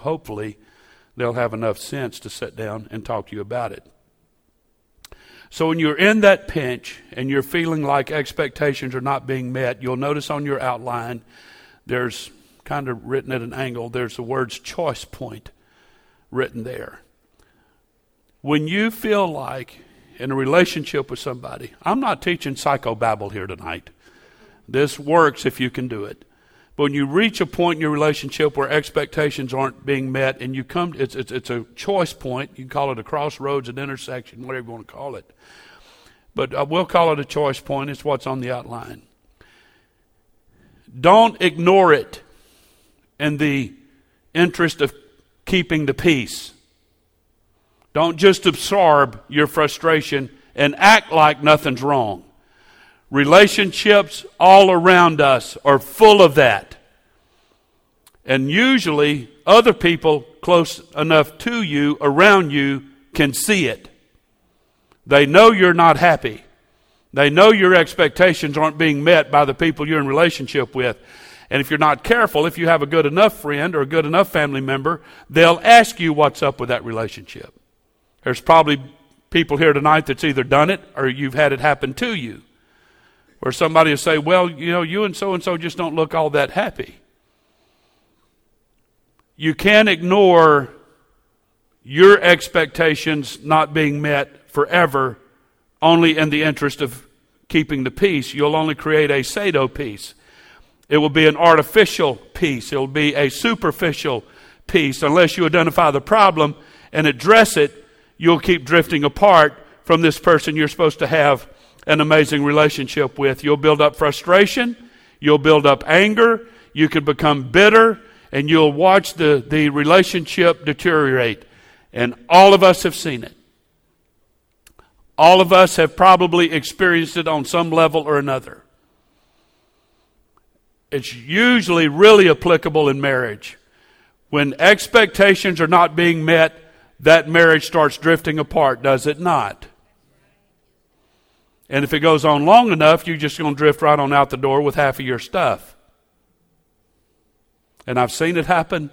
hopefully they'll have enough sense to sit down and talk to you about it. So when you're in that pinch and you're feeling like expectations are not being met, you'll notice on your outline there's kind of written at an angle, there's the words choice point written there. When you feel like in a relationship with somebody, I'm not teaching psychobabble here tonight. This works if you can do it. But when you reach a point in your relationship where expectations aren't being met and you come, it's, it's, it's a choice point. You can call it a crossroads, an intersection, whatever you want to call it. But uh, we'll call it a choice point. It's what's on the outline. Don't ignore it in the interest of keeping the peace. Don't just absorb your frustration and act like nothing's wrong. Relationships all around us are full of that. And usually, other people close enough to you, around you, can see it. They know you're not happy. They know your expectations aren't being met by the people you're in relationship with. And if you're not careful, if you have a good enough friend or a good enough family member, they'll ask you what's up with that relationship. There's probably people here tonight that's either done it or you've had it happen to you where somebody will say, Well, you know, you and so and so just don't look all that happy. You can't ignore your expectations not being met forever only in the interest of keeping the peace. You'll only create a pseudo peace. It will be an artificial peace. It will be a superficial peace. Unless you identify the problem and address it, you'll keep drifting apart from this person you're supposed to have an amazing relationship with. You'll build up frustration, you'll build up anger, you could become bitter, and you'll watch the, the relationship deteriorate. And all of us have seen it. All of us have probably experienced it on some level or another. It's usually really applicable in marriage. When expectations are not being met, that marriage starts drifting apart, does it not? And if it goes on long enough, you're just going to drift right on out the door with half of your stuff. And I've seen it happen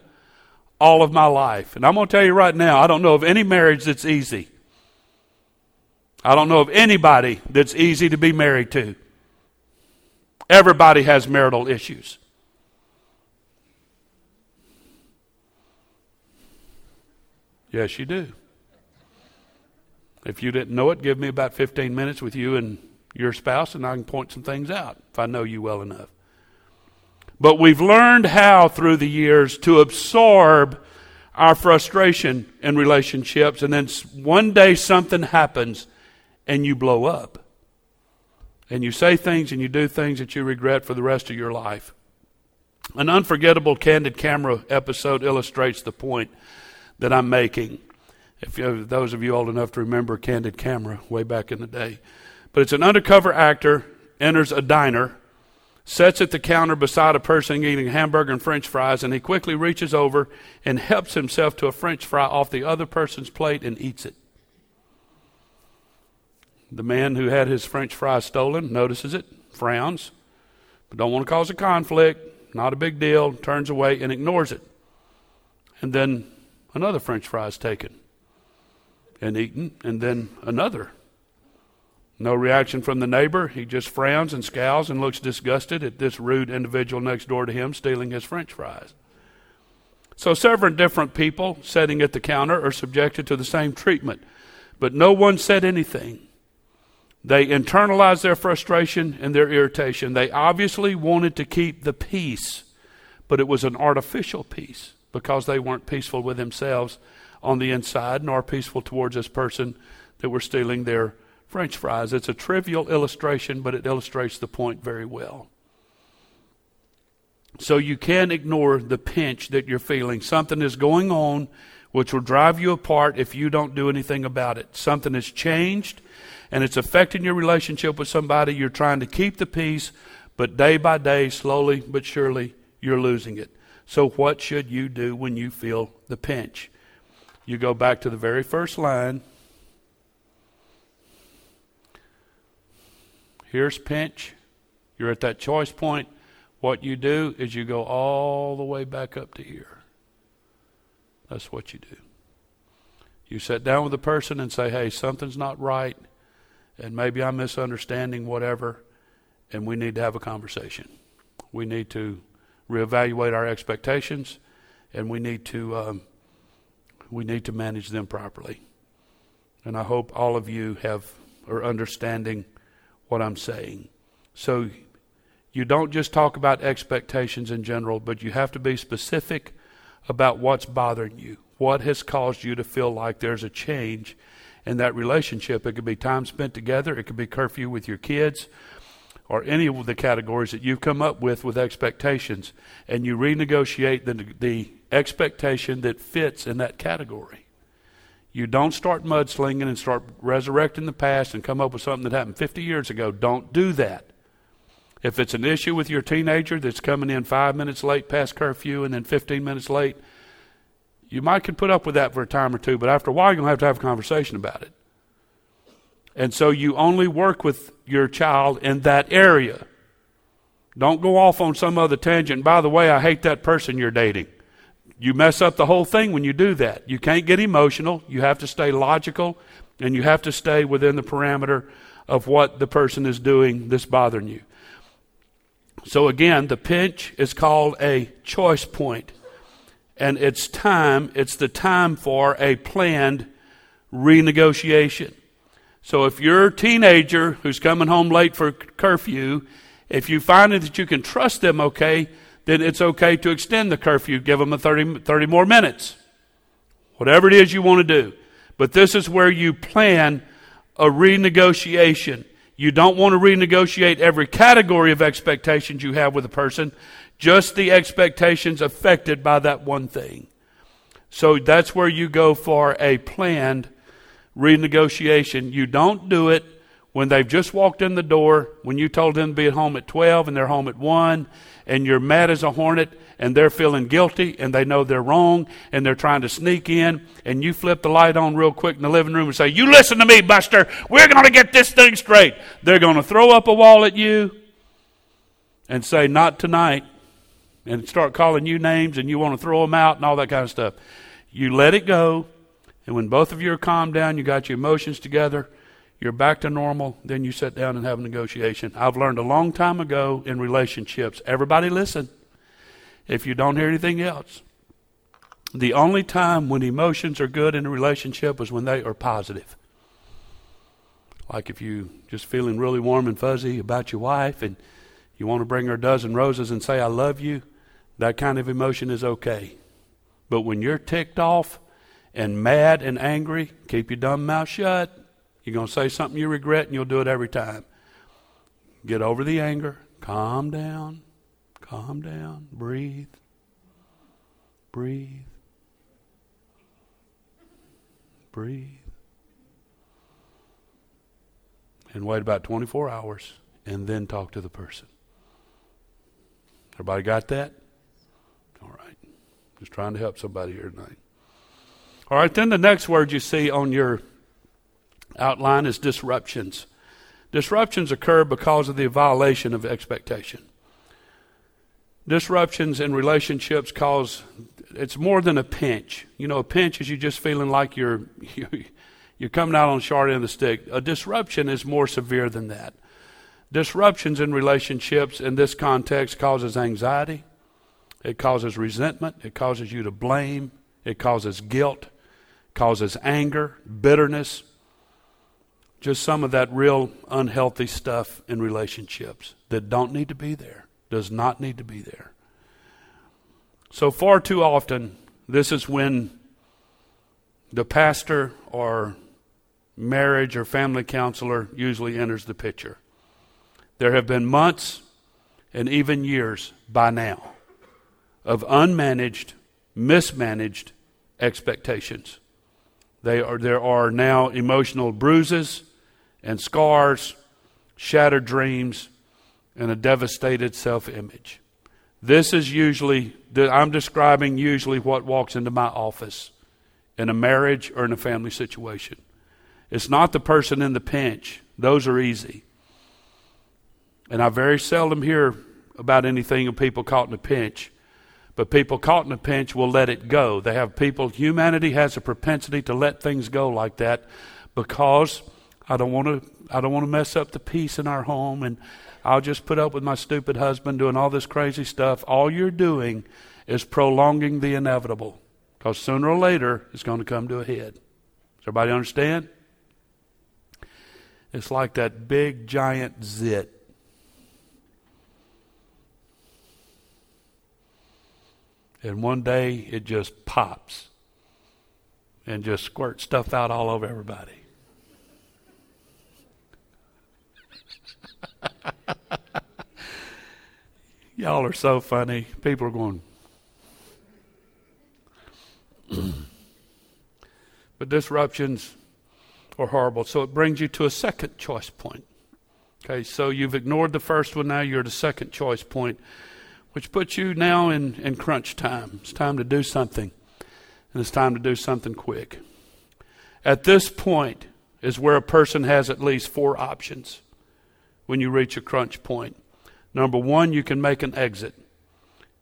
all of my life. And I'm going to tell you right now, I don't know of any marriage that's easy. I don't know of anybody that's easy to be married to. Everybody has marital issues. Yes, you do. If you didn't know it, give me about 15 minutes with you and your spouse, and I can point some things out if I know you well enough. But we've learned how through the years to absorb our frustration in relationships, and then one day something happens and you blow up. And you say things and you do things that you regret for the rest of your life. An unforgettable candid camera episode illustrates the point that I'm making. If you, those of you old enough to remember Candid Camera way back in the day. But it's an undercover actor enters a diner, sits at the counter beside a person eating hamburger and french fries, and he quickly reaches over and helps himself to a french fry off the other person's plate and eats it. The man who had his french fry stolen notices it, frowns, but don't want to cause a conflict, not a big deal, turns away and ignores it. And then another french fry is taken and eaten, and then another. No reaction from the neighbor. He just frowns and scowls and looks disgusted at this rude individual next door to him stealing his french fries. So, several different people sitting at the counter are subjected to the same treatment, but no one said anything. They internalized their frustration and their irritation. They obviously wanted to keep the peace, but it was an artificial peace because they weren't peaceful with themselves on the inside, nor peaceful towards this person that were stealing their french fries. It's a trivial illustration, but it illustrates the point very well. So you can't ignore the pinch that you're feeling. Something is going on which will drive you apart if you don't do anything about it. Something has changed and it's affecting your relationship with somebody. You're trying to keep the peace, but day by day, slowly but surely, you're losing it. So, what should you do when you feel the pinch? You go back to the very first line. Here's pinch. You're at that choice point. What you do is you go all the way back up to here. That's what you do. You sit down with a person and say, hey, something's not right, and maybe I'm misunderstanding whatever, and we need to have a conversation. We need to reevaluate our expectations, and we need to um, we need to manage them properly. And I hope all of you have are understanding what I'm saying. So you don't just talk about expectations in general, but you have to be specific about what's bothering you. What has caused you to feel like there's a change in that relationship? It could be time spent together, it could be curfew with your kids, or any of the categories that you've come up with with expectations, and you renegotiate the, the expectation that fits in that category. You don't start mudslinging and start resurrecting the past and come up with something that happened 50 years ago. Don't do that. If it's an issue with your teenager that's coming in five minutes late past curfew and then 15 minutes late, you might could put up with that for a time or two, but after a while, you're going to have to have a conversation about it. And so you only work with your child in that area. Don't go off on some other tangent. By the way, I hate that person you're dating. You mess up the whole thing when you do that. You can't get emotional. You have to stay logical and you have to stay within the parameter of what the person is doing that's bothering you. So again, the pinch is called a choice point. And it's time, it's the time for a planned renegotiation. So if you're a teenager who's coming home late for curfew, if you find that you can trust them okay, then it's okay to extend the curfew, give them a 30, 30 more minutes. Whatever it is you want to do. But this is where you plan a renegotiation. You don't want to renegotiate every category of expectations you have with a person, just the expectations affected by that one thing. So that's where you go for a planned renegotiation. You don't do it when they've just walked in the door, when you told them to be at home at 12 and they're home at 1, and you're mad as a hornet and they're feeling guilty and they know they're wrong and they're trying to sneak in and you flip the light on real quick in the living room and say, You listen to me, Buster. We're going to get this thing straight. They're going to throw up a wall at you and say, Not tonight. And start calling you names and you want to throw them out and all that kind of stuff. You let it go and when both of you are calmed down, you got your emotions together, you're back to normal, then you sit down and have a negotiation. I've learned a long time ago in relationships, everybody listen, if you don't hear anything else. The only time when emotions are good in a relationship is when they are positive. Like if you just feeling really warm and fuzzy about your wife and you want to bring her a dozen roses and say, I love you, that kind of emotion is okay. But when you're ticked off and mad and angry, keep your dumb mouth shut. You're going to say something you regret and you'll do it every time. Get over the anger. Calm down. Calm down. Breathe. Breathe. Breathe. And wait about 24 hours and then talk to the person. Everybody got that? All right. Just trying to help somebody here tonight. All right, then the next word you see on your outline is disruptions. Disruptions occur because of the violation of expectation. Disruptions in relationships cause it's more than a pinch. You know, a pinch is you just feeling like you're you're coming out on short end of the stick. A disruption is more severe than that. Disruptions in relationships in this context causes anxiety. It causes resentment. It causes you to blame. It causes guilt causes anger, bitterness, just some of that real unhealthy stuff in relationships that don't need to be there, does not need to be there. So, far too often, this is when the pastor or marriage or family counselor usually enters the picture. There have been months and even years by now of unmanaged, mismanaged expectations. They are, there are now emotional bruises and scars, shattered dreams, and a devastated self image. This is usually, I'm describing usually what walks into my office in a marriage or in a family situation. It's not the person in the pinch, those are easy. And I very seldom hear about anything of people caught in a pinch. But people caught in a pinch will let it go. They have people, humanity has a propensity to let things go like that because I don't want to I don't want to mess up the peace in our home and I'll just put up with my stupid husband doing all this crazy stuff. All you're doing is prolonging the inevitable because sooner or later it's going to come to a head. Does everybody understand? It's like that big giant zit. And one day it just pops and just squirts stuff out all over everybody. Y'all are so funny. People are going. but disruptions are horrible. So it brings you to a second choice point. Okay, so you've ignored the first one, now you're at a second choice point, which puts you now in, in crunch time. It's time to do something, and it's time to do something quick. At this point is where a person has at least four options when you reach a crunch point. Number one, you can make an exit.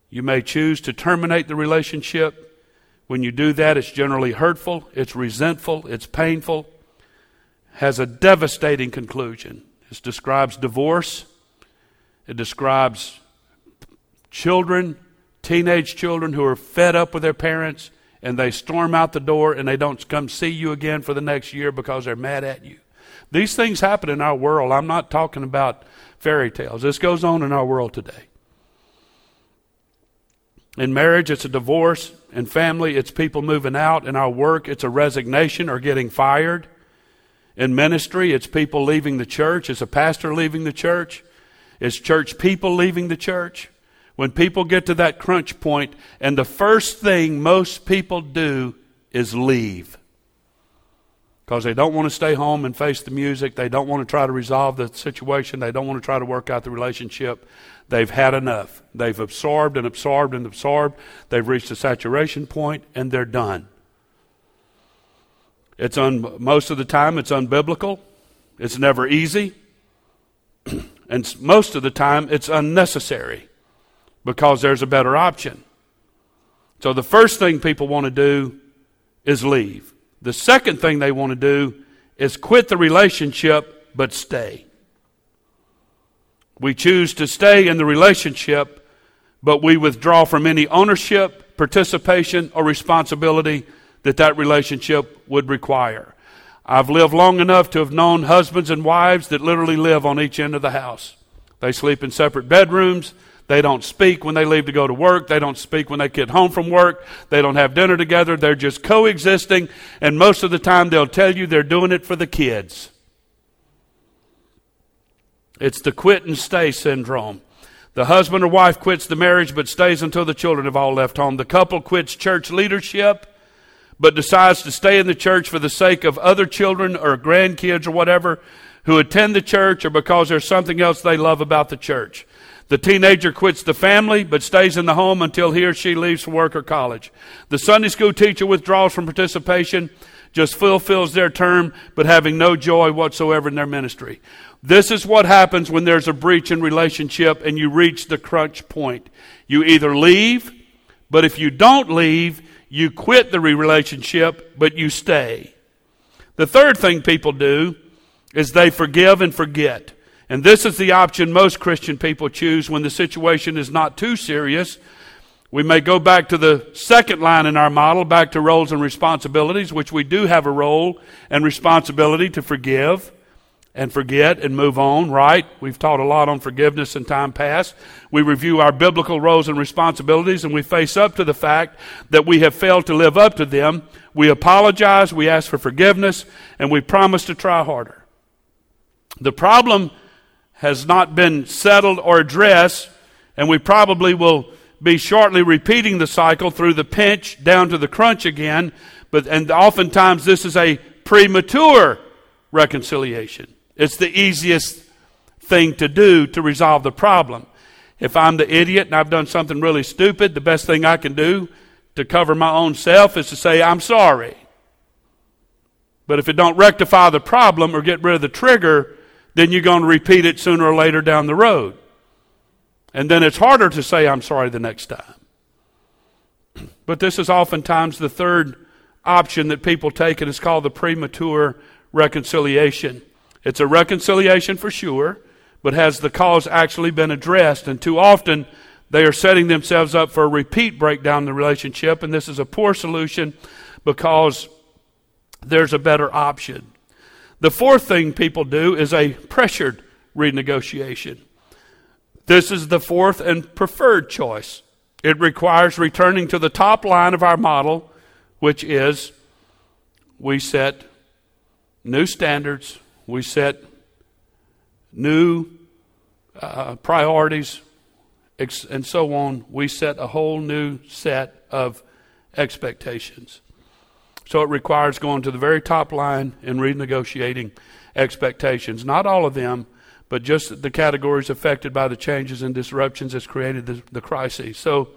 You may choose to terminate the relationship. When you do that, it's generally hurtful, it's resentful, it's painful, has a devastating conclusion. It describes divorce, it describes children, teenage children who are fed up with their parents and they storm out the door and they don't come see you again for the next year because they're mad at you. These things happen in our world. I'm not talking about fairy tales. This goes on in our world today. In marriage, it's a divorce. In family, it's people moving out. In our work, it's a resignation or getting fired. In ministry, it's people leaving the church. It's a pastor leaving the church. It's church people leaving the church. When people get to that crunch point, and the first thing most people do is leave because they don't want to stay home and face the music. They don't want to try to resolve the situation. They don't want to try to work out the relationship. They've had enough. They've absorbed and absorbed and absorbed. They've reached a saturation point and they're done. It's un, most of the time it's unbiblical. It's never easy. and most of the time it's unnecessary because there's a better option. So the first thing people want to do is leave. The second thing they want to do is quit the relationship but stay. We choose to stay in the relationship, but we withdraw from any ownership, participation, or responsibility that that relationship would require. I've lived long enough to have known husbands and wives that literally live on each end of the house. They sleep in separate bedrooms. They don't speak when they leave to go to work. They don't speak when they get home from work. They don't have dinner together. They're just coexisting. And most of the time, they'll tell you they're doing it for the kids. It's the quit and stay syndrome. The husband or wife quits the marriage but stays until the children have all left home. The couple quits church leadership but decides to stay in the church for the sake of other children or grandkids or whatever who attend the church or because there's something else they love about the church. The teenager quits the family but stays in the home until he or she leaves for work or college. The Sunday school teacher withdraws from participation, just fulfills their term, but having no joy whatsoever in their ministry. This is what happens when there's a breach in relationship and you reach the crunch point. You either leave, but if you don't leave, you quit the relationship, but you stay. The third thing people do is they forgive and forget. And this is the option most Christian people choose when the situation is not too serious. We may go back to the second line in our model, back to roles and responsibilities, which we do have a role and responsibility to forgive and forget and move on, right? We've taught a lot on forgiveness in time past. We review our biblical roles and responsibilities and we face up to the fact that we have failed to live up to them. We apologize, we ask for forgiveness, and we promise to try harder. The problem has not been settled or addressed, and we probably will be shortly repeating the cycle through the pinch down to the crunch again. But and oftentimes this is a premature reconciliation. It's the easiest thing to do to resolve the problem. If I'm the idiot and I've done something really stupid, the best thing I can do to cover my own self is to say I'm sorry. But if it don't rectify the problem or get rid of the trigger, then you're going to repeat it sooner or later down the road. And then it's harder to say, I'm sorry the next time. But this is oftentimes the third option that people take, and it's called the premature reconciliation. It's a reconciliation for sure, but has the cause actually been addressed? And too often, they are setting themselves up for a repeat breakdown in the relationship, and this is a poor solution because there's a better option. The fourth thing people do is a pressured renegotiation. This is the fourth and preferred choice. It requires returning to the top line of our model, which is we set new standards, we set new uh, priorities, and so on. We set a whole new set of expectations. So it requires going to the very top line and renegotiating expectations. Not all of them, but just the categories affected by the changes and disruptions that's created the, the crisis. So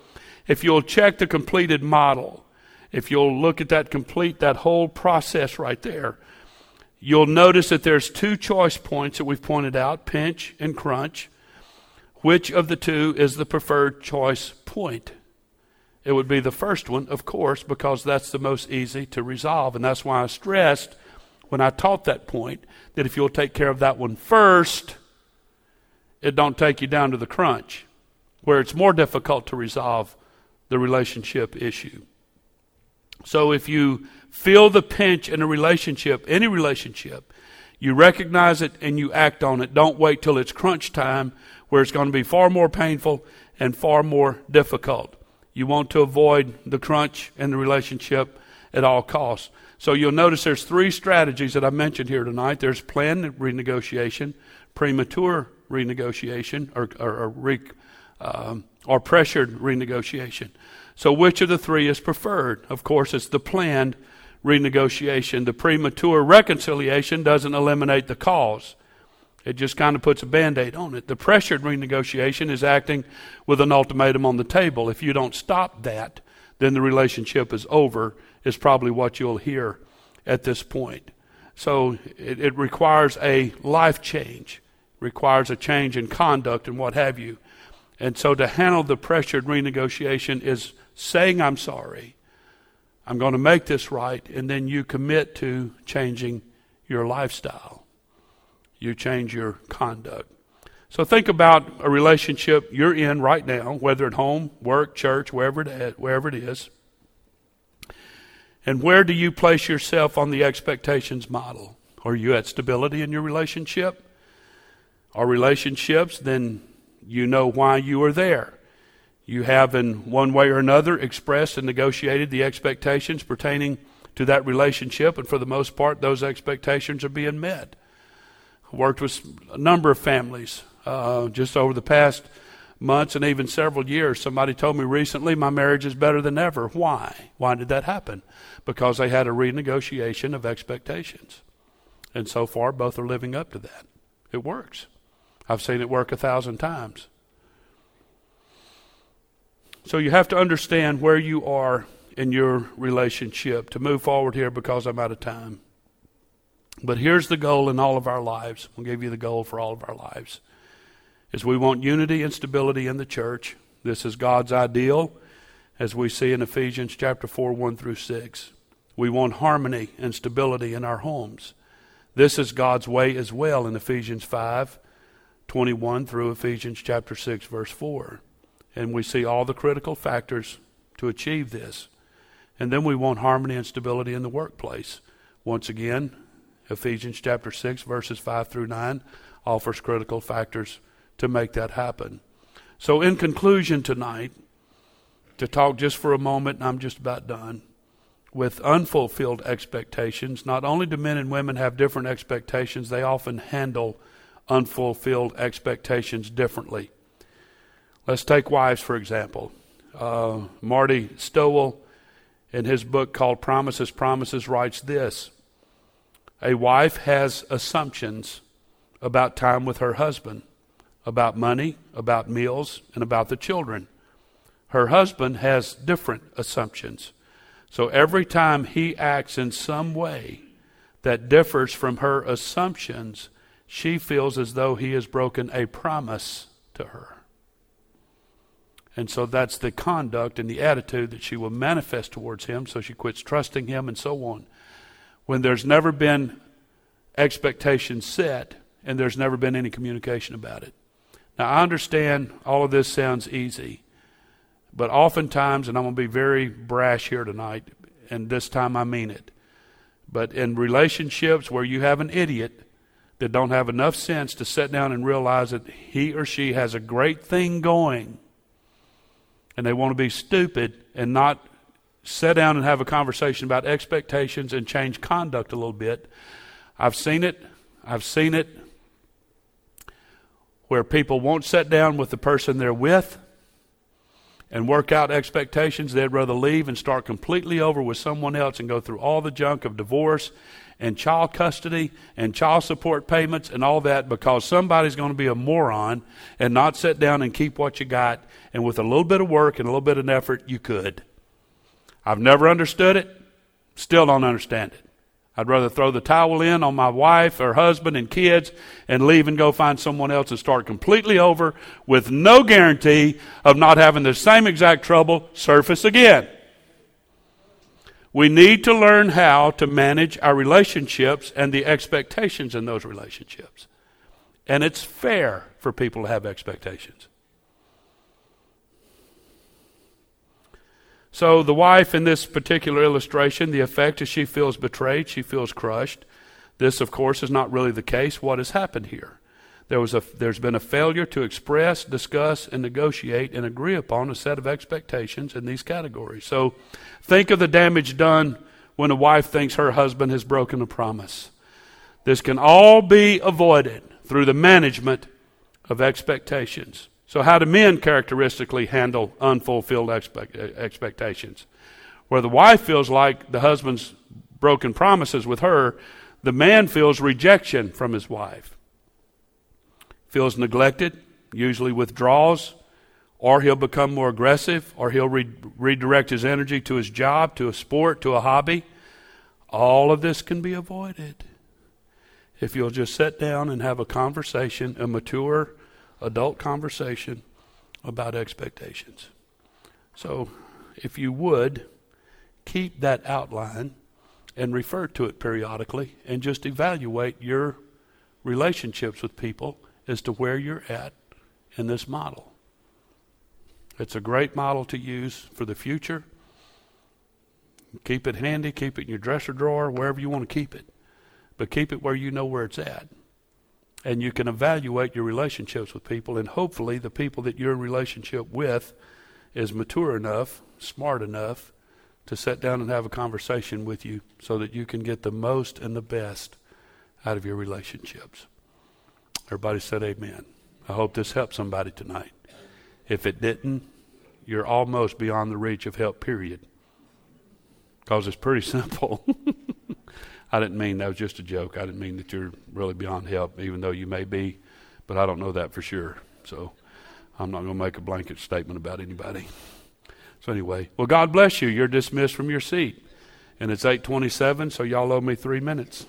if you'll check the completed model, if you'll look at that complete, that whole process right there, you'll notice that there's two choice points that we've pointed out, pinch and crunch. Which of the two is the preferred choice point? It would be the first one, of course, because that's the most easy to resolve. And that's why I stressed when I taught that point that if you'll take care of that one first, it don't take you down to the crunch, where it's more difficult to resolve the relationship issue. So if you feel the pinch in a relationship, any relationship, you recognize it and you act on it. Don't wait till it's crunch time where it's going to be far more painful and far more difficult. You want to avoid the crunch in the relationship at all costs. So you'll notice there's three strategies that I mentioned here tonight. There's planned renegotiation, premature renegotiation, or, or, or, re, um, or pressured renegotiation. So which of the three is preferred? Of course, it's the planned renegotiation. The premature reconciliation doesn't eliminate the cause. It just kind of puts a band aid on it. The pressured renegotiation is acting with an ultimatum on the table. If you don't stop that, then the relationship is over, is probably what you'll hear at this point. So it, it requires a life change, requires a change in conduct and what have you. And so to handle the pressured renegotiation is saying, I'm sorry, I'm going to make this right, and then you commit to changing your lifestyle you change your conduct. So think about a relationship you're in right now, whether at home, work, church, wherever it is, wherever it is. And where do you place yourself on the expectations model? Are you at stability in your relationship? Are relationships, then you know why you are there. You have, in one way or another, expressed and negotiated the expectations pertaining to that relationship, and for the most part, those expectations are being met worked with a number of families uh, just over the past months and even several years. Somebody told me recently my marriage is better than ever. Why? Why did that happen? Because they had a renegotiation of expectations. And so far, both are living up to that. It works. I've seen it work a thousand times. So you have to understand where you are in your relationship to move forward here because I'm out of time. But here's the goal in all of our lives. We'll give you the goal for all of our lives. Is we want unity and stability in the church. This is God's ideal, as we see in Ephesians chapter 4, 1 through 6. We want harmony and stability in our homes. This is God's way as well in Ephesians 5, 21 through Ephesians chapter 6, verse 4. And we see all the critical factors to achieve this. And then we want harmony and stability in the workplace. Once again, Ephesians chapter 6, verses 5 through 9, offers critical factors to make that happen. So, in conclusion tonight, to talk just for a moment, I'm just about done, with unfulfilled expectations, not only do men and women have different expectations, they often handle unfulfilled expectations differently. Let's take wives, for example. Uh, Marty Stowell, in his book called Promises, Promises, writes this a wife has assumptions about time with her husband, about money, about meals, and about the children. Her husband has different assumptions. So every time he acts in some way that differs from her assumptions, she feels as though he has broken a promise to her. And so that's the conduct and the attitude that she will manifest towards him, so she quits trusting him and so on. When there's never been expectations set and there's never been any communication about it. Now, I understand all of this sounds easy, but oftentimes, and I'm going to be very brash here tonight, and this time I mean it, but in relationships where you have an idiot that don't have enough sense to sit down and realize that he or she has a great thing going and they want to be stupid and not sit down and have a conversation about expectations and change conduct a little bit. I've seen it. I've seen it where people won't sit down with the person they're with and work out expectations. They'd rather leave and start completely over with someone else and go through all the junk of divorce and child custody and child support payments and all that because somebody's going to be a moron and not sit down and keep what you got. And with a little bit of work and a little bit of effort, you could. I've never understood it, still don't understand it. I'd rather throw the towel in on my wife or husband and kids and leave and go find someone else and start completely over with no guarantee of not having the same exact trouble surface again. We need to learn how to manage our relationships and the expectations in those relationships. And it's fair for people to have expectations. So, the wife in this particular illustration, the effect is she feels betrayed, she feels crushed. This, of course, is not really the case. What has happened here? There was a, there's been a failure to express, discuss, and negotiate and agree upon a set of expectations in these categories. So, Think of the damage done when a wife thinks her husband has broken a promise. This can all be avoided through the management of expectations. So, how do men characteristically handle unfulfilled expect- expectations? Where the wife feels like the husband's broken promises with her, the man feels rejection from his wife. Feels neglected, usually withdraws, or he'll become more aggressive, or he'll re- redirect his energy to his job, to a sport, to a hobby. All of this can be avoided if you'll just sit down and have a conversation, a mature adult conversation about expectations. So, if you would, keep that outline and refer to it periodically and just evaluate your relationships with people as to where you're at in this model. It's a great model to use for the future. Keep it handy, keep it in your dresser drawer, wherever you want to keep it. But keep it where you know where it's at. And you can evaluate your relationships with people, and hopefully, the people that you're in relationship with is mature enough, smart enough to sit down and have a conversation with you so that you can get the most and the best out of your relationships. Everybody said amen. I hope this helped somebody tonight. If it didn't, you're almost beyond the reach of help, period. Because it's pretty simple. I didn't mean that was just a joke. I didn't mean that you're really beyond help, even though you may be, but I don't know that for sure. So I'm not going to make a blanket statement about anybody. So anyway, well, God bless you. You're dismissed from your seat, and it's 8:27, so y'all owe me three minutes.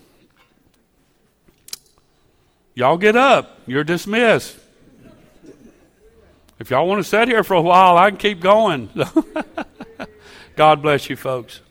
Y'all get up. You're dismissed. If y'all want to sit here for a while, I can keep going. God bless you, folks.